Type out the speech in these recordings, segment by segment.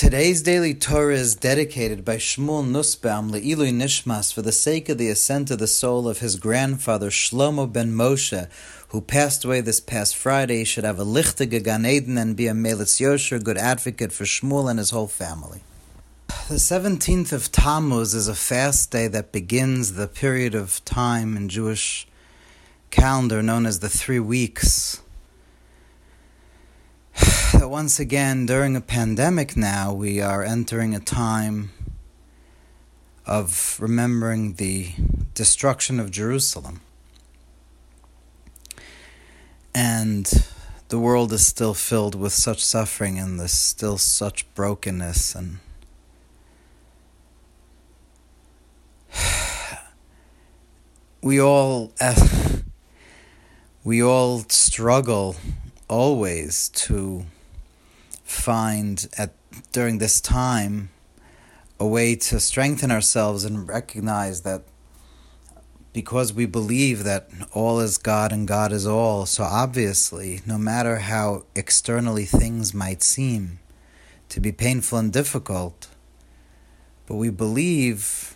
Today's daily Torah is dedicated by Shmuel Nussbaum Le'ilui Nishmas for the sake of the ascent of the soul of his grandfather Shlomo ben Moshe, who passed away this past Friday. He should have a lichtige Gan Eden and be a Melitz Yosher, good advocate for Shmuel and his whole family. The 17th of Tammuz is a fast day that begins the period of time in Jewish calendar known as the three weeks once again, during a pandemic now, we are entering a time of remembering the destruction of Jerusalem. And the world is still filled with such suffering and there's still such brokenness and we all we all struggle always to find at during this time a way to strengthen ourselves and recognize that because we believe that all is God and God is all, so obviously, no matter how externally things might seem to be painful and difficult, but we believe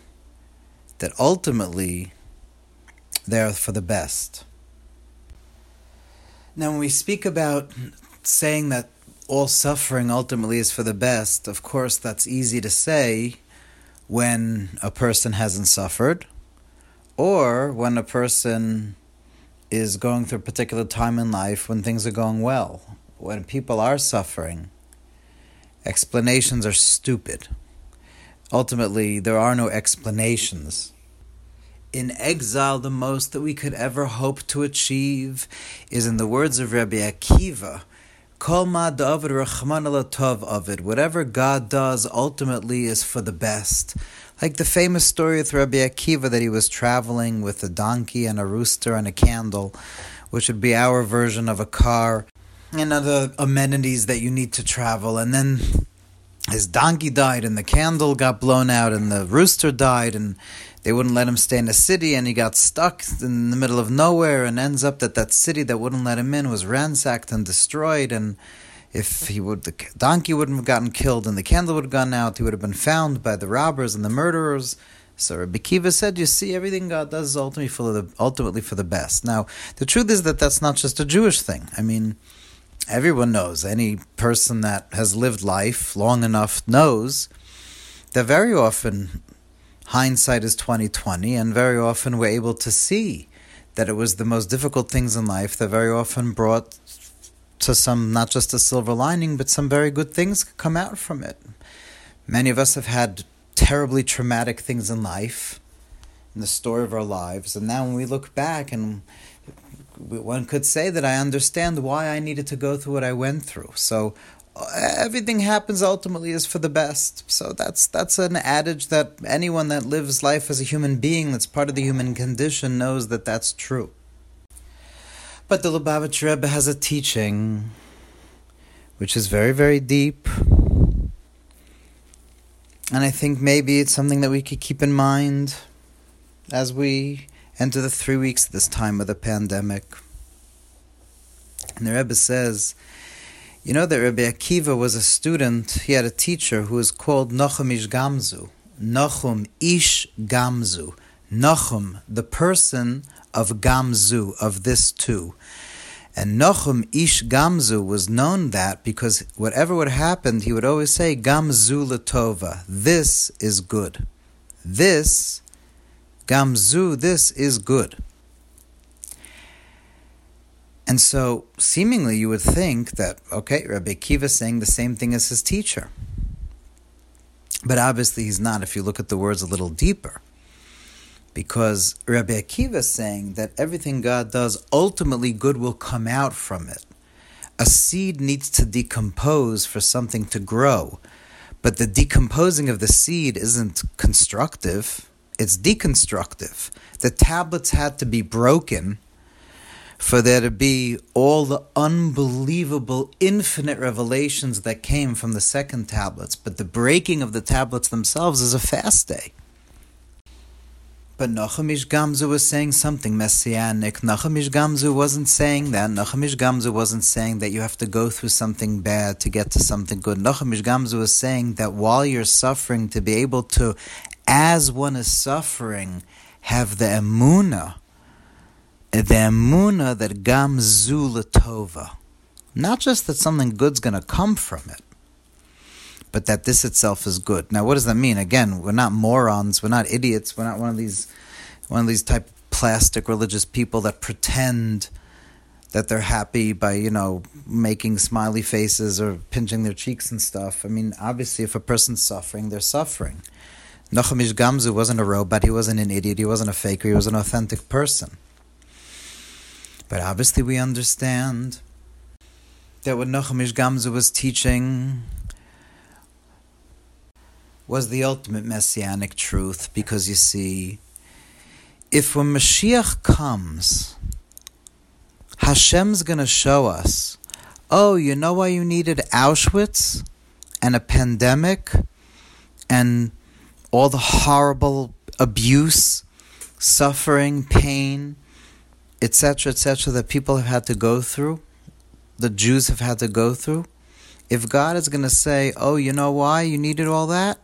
that ultimately they're for the best. Now, when we speak about saying that all suffering ultimately is for the best, of course, that's easy to say when a person hasn't suffered or when a person is going through a particular time in life when things are going well. When people are suffering, explanations are stupid. Ultimately, there are no explanations in exile, the most that we could ever hope to achieve is, in the words of Rabbi Akiva, Kol ma d'avid Rachmana tov Avid. Whatever God does ultimately is for the best. Like the famous story with Rabbi Akiva that he was traveling with a donkey and a rooster and a candle, which would be our version of a car and other amenities that you need to travel. And then his donkey died and the candle got blown out and the rooster died and they wouldn't let him stay in the city and he got stuck in the middle of nowhere and ends up that that city that wouldn't let him in was ransacked and destroyed and if he would the donkey wouldn't have gotten killed and the candle would have gone out he would have been found by the robbers and the murderers so Rabbi Kiva said, "You see, everything God does is ultimately for the ultimately for the best." Now, the truth is that that's not just a Jewish thing. I mean, everyone knows. Any person that has lived life long enough knows that very often hindsight is 2020 and very often we're able to see that it was the most difficult things in life that very often brought to some not just a silver lining but some very good things come out from it many of us have had terribly traumatic things in life in the story of our lives and now when we look back and one could say that I understand why I needed to go through what I went through. So everything happens ultimately is for the best. So that's that's an adage that anyone that lives life as a human being, that's part of the human condition, knows that that's true. But the Lubavitch Rebbe has a teaching which is very, very deep. And I think maybe it's something that we could keep in mind as we enter the three weeks this time of the pandemic. And the Rebbe says, you know that Rabbi Akiva was a student, he had a teacher who was called Nachum Ish Gamzu. Nachum Ish Gamzu. Nachum, the person of Gamzu, of this too. And Nachum Ish Gamzu was known that because whatever would happen, he would always say, Gamzu Latova, this is good. This, Gamzu, this is good. And so, seemingly, you would think that, okay, Rabbi Akiva is saying the same thing as his teacher. But obviously, he's not if you look at the words a little deeper. Because Rabbi Akiva is saying that everything God does, ultimately good will come out from it. A seed needs to decompose for something to grow. But the decomposing of the seed isn't constructive, it's deconstructive. The tablets had to be broken for there to be all the unbelievable, infinite revelations that came from the second tablets. But the breaking of the tablets themselves is a fast day. But But Nachum Ish Gamzu was saying something messianic. Nachum Ish Gamzu wasn't saying that. Nachum Ish Gamzu wasn't saying that you have to go through something bad to get to something good. Nachum Ish Gamzu was saying that while you're suffering, to be able to, as one is suffering, have the emuna, the emuna that Gamzu latova. Not just that something good's going to come from it, but that this itself is good. Now, what does that mean? Again, we're not morons, we're not idiots, we're not one of these one of these type plastic religious people that pretend that they're happy by you know making smiley faces or pinching their cheeks and stuff. I mean, obviously, if a person's suffering, they're suffering. Nachum Ish Gamzu wasn't a robot. He wasn't an idiot. He wasn't a faker. He was an authentic person. But obviously, we understand that what Nachum Ish Gamzu was teaching was the ultimate messianic truth because you see, if when Mashiach comes, Hashem's going to show us, oh, you know why you needed Auschwitz and a pandemic and all the horrible abuse, suffering, pain, etc., etc., that people have had to go through, the Jews have had to go through. If God is going to say, oh, you know why you needed all that?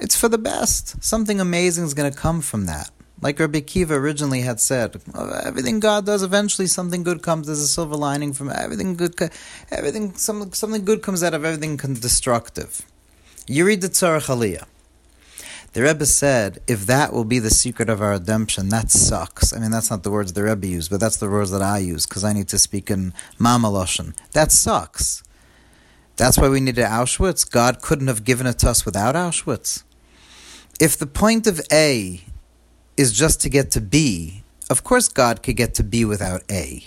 it's for the best. Something amazing is going to come from that. Like Rabbi Kiva originally had said, everything God does, eventually something good comes. There's a silver lining from everything good. Everything, some, something good comes out of everything destructive. You read the Tzarech Aliyah. The Rebbe said, if that will be the secret of our redemption, that sucks. I mean, that's not the words the Rebbe used, but that's the words that I use because I need to speak in Mamaloshan. That sucks. That's why we needed Auschwitz. God couldn't have given it to us without Auschwitz if the point of A is just to get to B, of course God could get to B without A.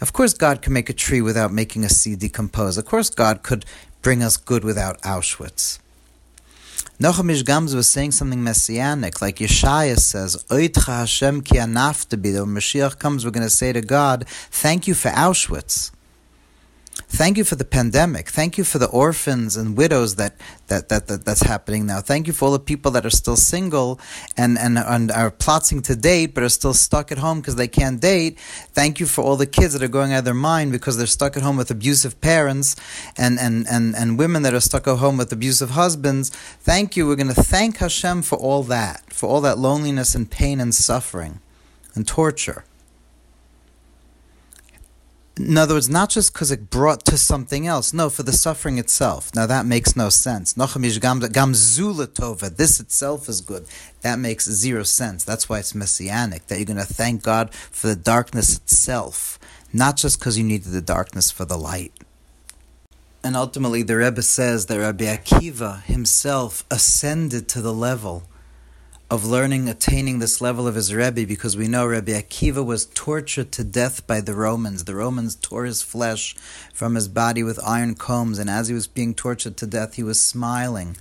Of course God could make a tree without making a seed decompose. Of course God could bring us good without Auschwitz. Nachum Ish Gamz was saying something messianic, like Yeshaya says, Oitcha Hashem ki When Mashiach comes, we're going to say to God, thank you for Auschwitz. Thank you for the pandemic. Thank you for the orphans and widows that, that, that, that, that's happening now. Thank you for all the people that are still single and, and, and are plotting to date but are still stuck at home because they can't date. Thank you for all the kids that are going out of their mind because they're stuck at home with abusive parents and, and, and, and women that are stuck at home with abusive husbands. Thank you. We're going to thank Hashem for all that, for all that loneliness and pain and suffering and torture. In other words, not just because it brought to something else, no, for the suffering itself. Now that makes no sense. Tova, this itself is good. That makes zero sense. That's why it's messianic, that you're going to thank God for the darkness itself, not just because you needed the darkness for the light. And ultimately, the Rebbe says that Rabbi Akiva himself ascended to the level of learning, attaining this level of his Rebbe, because we know Rebbe Akiva was tortured to death by the Romans. The Romans tore his flesh from his body with iron combs, and as he was being tortured to death, he was smiling.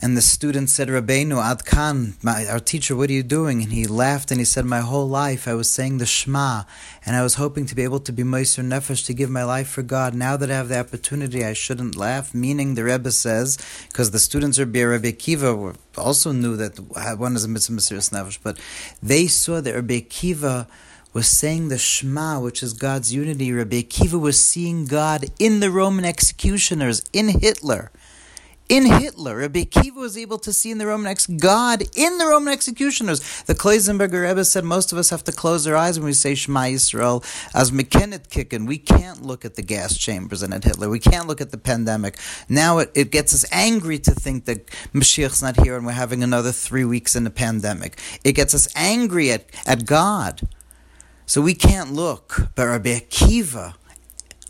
And the student said, Rabbeinu, Adkan, our teacher, what are you doing? And he laughed and he said, My whole life I was saying the Shema, and I was hoping to be able to be Meiser Nefesh, to give my life for God. Now that I have the opportunity, I shouldn't laugh. Meaning, the Rebbe says, because the students of Rebbe Kiva also knew that one is a mitzvah Mesiris Nefesh, but they saw that Rebbe Kiva was saying the Shema, which is God's unity. Rabbi Kiva was seeing God in the Roman executioners, in Hitler in Hitler. Rabbi Kiva was able to see in the Roman ex God in the Roman executioners. The Kloisenberger Rebbe said most of us have to close our eyes when we say Shema Yisrael as McKennet kicking. We can't look at the gas chambers and at Hitler. We can't look at the pandemic. Now it, it gets us angry to think that Mashiach's not here and we're having another three weeks in the pandemic. It gets us angry at, at God. So we can't look. But Rabbi Akiva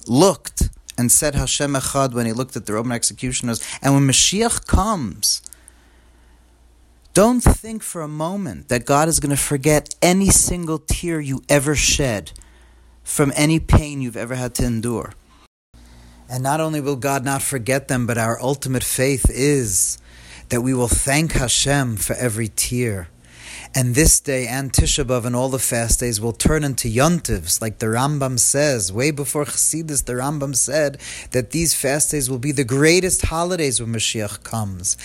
looked and said Hashem Echad when he looked at the Roman executioners. And when Mashiach comes, don't think for a moment that God is going to forget any single tear you ever shed from any pain you've ever had to endure. And not only will God not forget them, but our ultimate faith is that we will thank Hashem for every tear. And this day and Tisha B'Av and all the fast days will turn into yontivs, like the Rambam says. Way before Chassidus, the Rambam said that these fast days will be the greatest holidays when Mashiach comes.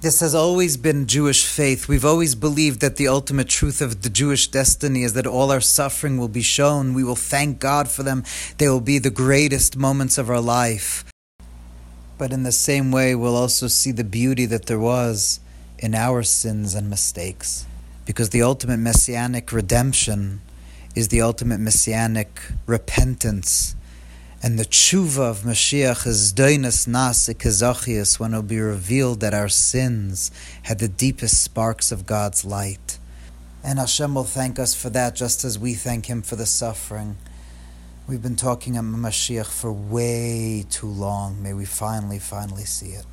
This has always been Jewish faith. We've always believed that the ultimate truth of the Jewish destiny is that all our suffering will be shown. We will thank God for them. They will be the greatest moments of our life. But in the same way, we'll also see the beauty that there was in our sins and mistakes. Because the ultimate messianic redemption is the ultimate messianic repentance and the tshuva of Mashiach is doinus nas ikezachias when it will be revealed that our sins had the deepest sparks of God's light. And Hashem will thank us for that just as we thank Him for the suffering. We've been talking about Mashiach for way too long. May we finally, finally see it.